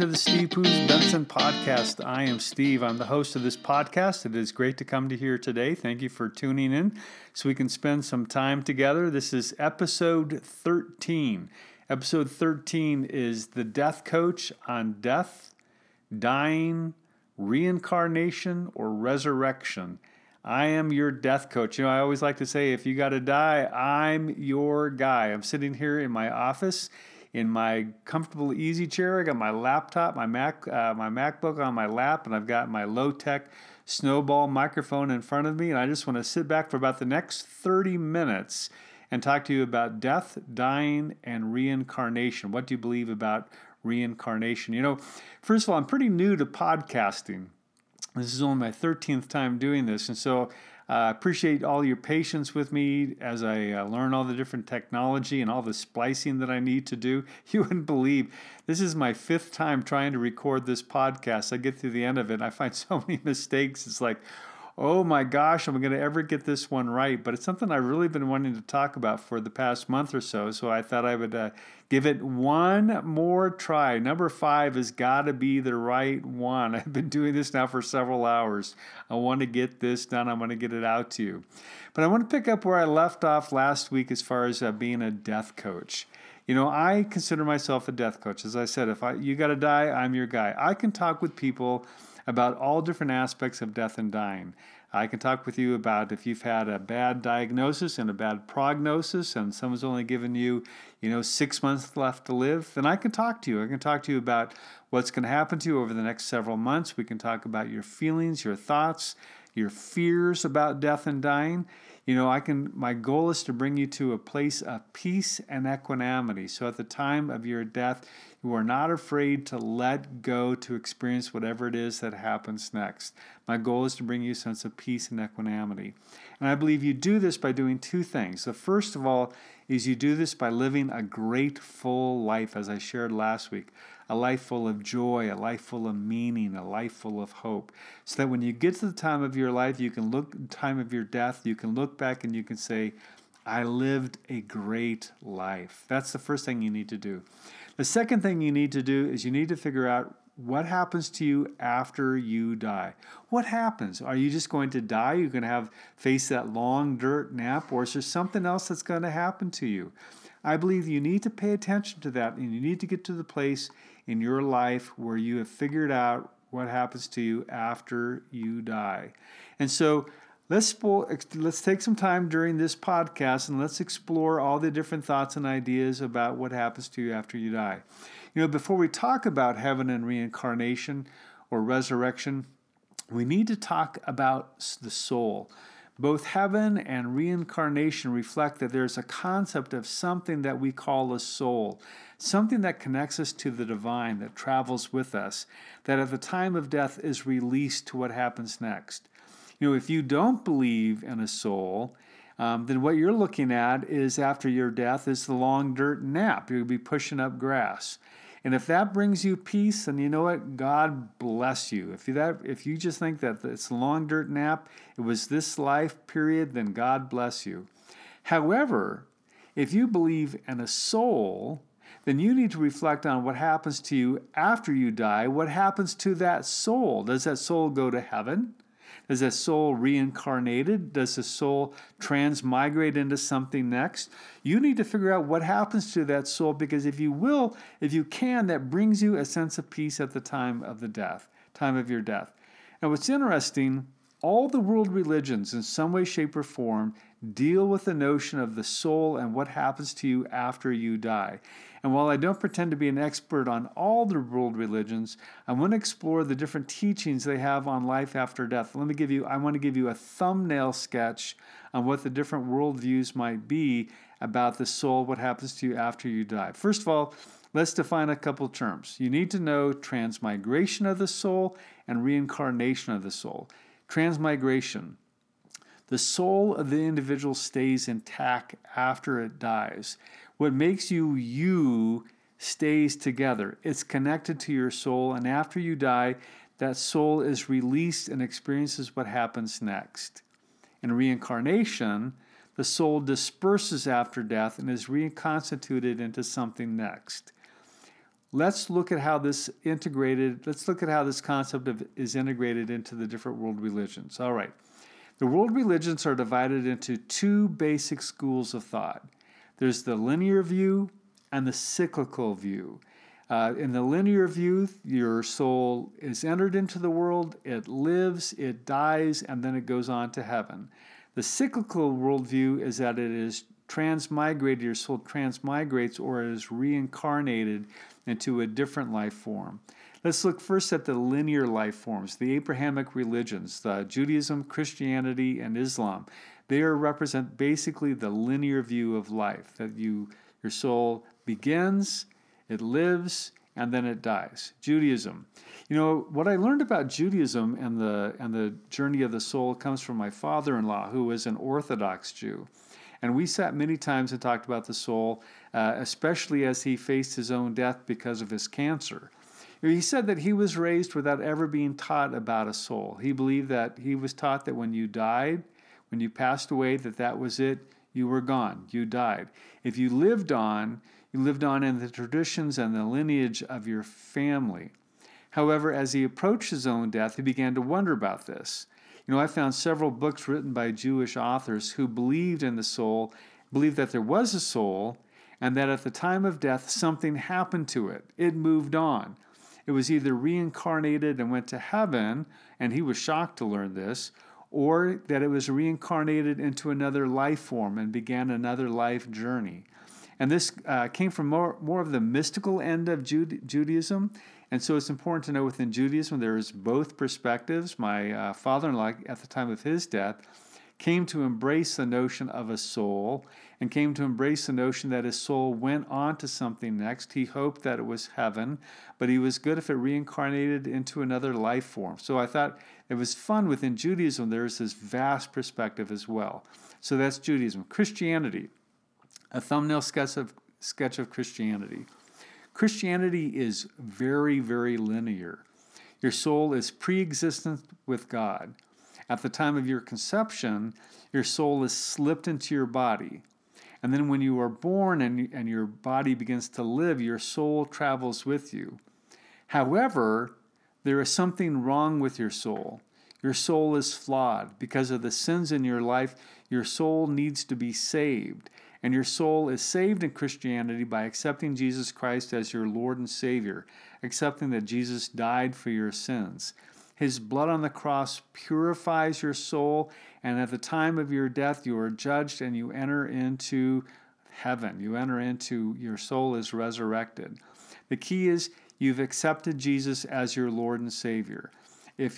to the Steve Poos Benson podcast. I am Steve. I'm the host of this podcast. It is great to come to here today. Thank you for tuning in so we can spend some time together. This is episode 13. Episode 13 is the death coach on death, dying, reincarnation, or resurrection. I am your death coach. You know, I always like to say, if you got to die, I'm your guy. I'm sitting here in my office in my comfortable easy chair. I got my laptop, my Mac, uh, my MacBook on my lap, and I've got my low tech snowball microphone in front of me. And I just want to sit back for about the next 30 minutes and talk to you about death, dying, and reincarnation. What do you believe about reincarnation? You know, first of all, I'm pretty new to podcasting. This is only my 13th time doing this. And so I uh, appreciate all your patience with me as I uh, learn all the different technology and all the splicing that I need to do. You wouldn't believe this is my fifth time trying to record this podcast. I get through the end of it and I find so many mistakes. It's like, oh my gosh, am I going to ever get this one right? But it's something I've really been wanting to talk about for the past month or so. So I thought I would uh, give it one more try. Number five has got to be the right one. I've been doing this now for several hours. I want to get this done. I want to get it out to you. But I want to pick up where I left off last week as far as uh, being a death coach. You know, I consider myself a death coach. As I said, if I you got to die, I'm your guy. I can talk with people about all different aspects of death and dying. I can talk with you about if you've had a bad diagnosis and a bad prognosis, and someone's only given you, you know, six months left to live, then I can talk to you. I can talk to you about what's going to happen to you over the next several months. We can talk about your feelings, your thoughts, your fears about death and dying. You know, I can my goal is to bring you to a place of peace and equanimity. So at the time of your death, you are not afraid to let go to experience whatever it is that happens next. My goal is to bring you a sense of peace and equanimity. And I believe you do this by doing two things. The first of all is you do this by living a great full life, as I shared last week a life full of joy, a life full of meaning, a life full of hope. So that when you get to the time of your life, you can look time of your death, you can look back and you can say, I lived a great life. That's the first thing you need to do. The second thing you need to do is you need to figure out what happens to you after you die. What happens? Are you just going to die? You're going to have face that long dirt nap, or is there something else that's going to happen to you? I believe you need to pay attention to that, and you need to get to the place in your life where you have figured out what happens to you after you die. And so let's let's take some time during this podcast and let's explore all the different thoughts and ideas about what happens to you after you die. You know, before we talk about heaven and reincarnation or resurrection, we need to talk about the soul. Both heaven and reincarnation reflect that there's a concept of something that we call a soul, something that connects us to the divine, that travels with us, that at the time of death is released to what happens next. You know, if you don't believe in a soul, um, then what you're looking at is after your death is the long dirt nap. You'll be pushing up grass. And if that brings you peace, then you know what? God bless you. If you that if you just think that it's a long dirt nap, it was this life period, then God bless you. However, if you believe in a soul, then you need to reflect on what happens to you after you die. What happens to that soul? Does that soul go to heaven? Is that soul reincarnated? Does the soul transmigrate into something next? You need to figure out what happens to that soul because if you will, if you can, that brings you a sense of peace at the time of the death, time of your death. And what's interesting, all the world religions, in some way, shape, or form, deal with the notion of the soul and what happens to you after you die. And while I don't pretend to be an expert on all the world religions, I want to explore the different teachings they have on life after death. Let me give you, I want to give you a thumbnail sketch on what the different worldviews might be about the soul, what happens to you after you die. First of all, let's define a couple terms. You need to know transmigration of the soul and reincarnation of the soul. Transmigration. The soul of the individual stays intact after it dies. What makes you you stays together. It's connected to your soul, and after you die, that soul is released and experiences what happens next. In reincarnation, the soul disperses after death and is reconstituted into something next. let's look at how this integrated, let's look at how this concept of, is integrated into the different world religions. All right. The world religions are divided into two basic schools of thought there's the linear view and the cyclical view. Uh, in the linear view, your soul is entered into the world, it lives, it dies, and then it goes on to heaven. The cyclical worldview is that it is transmigrated, your soul transmigrates or is reincarnated into a different life form. Let's look first at the linear life forms, the Abrahamic religions, the Judaism, Christianity, and Islam. They represent basically the linear view of life that you your soul begins, it lives, and then it dies. Judaism. You know, what I learned about Judaism and the and the journey of the soul comes from my father-in-law, who was an Orthodox Jew. And we sat many times and talked about the soul, uh, especially as he faced his own death because of his cancer. He said that he was raised without ever being taught about a soul. He believed that he was taught that when you died, when you passed away, that that was it. You were gone. You died. If you lived on, you lived on in the traditions and the lineage of your family. However, as he approached his own death, he began to wonder about this. You know, I found several books written by Jewish authors who believed in the soul, believed that there was a soul, and that at the time of death something happened to it. It moved on. It was either reincarnated and went to heaven, and he was shocked to learn this, or that it was reincarnated into another life form and began another life journey. And this uh, came from more, more of the mystical end of Jude- Judaism. And so it's important to know within Judaism there is both perspectives. My uh, father in law, at the time of his death, came to embrace the notion of a soul and came to embrace the notion that his soul went on to something next. He hoped that it was heaven, but he was good if it reincarnated into another life form. So I thought it was fun within Judaism, there's this vast perspective as well. So that's Judaism. Christianity, a thumbnail sketch of, sketch of Christianity. Christianity is very, very linear. Your soul is pre existent with God. At the time of your conception, your soul is slipped into your body. And then when you are born and, and your body begins to live, your soul travels with you. However, there is something wrong with your soul. Your soul is flawed. Because of the sins in your life, your soul needs to be saved. And your soul is saved in Christianity by accepting Jesus Christ as your Lord and Savior, accepting that Jesus died for your sins. His blood on the cross purifies your soul, and at the time of your death, you are judged and you enter into heaven. You enter into your soul is resurrected. The key is you've accepted Jesus as your Lord and Savior.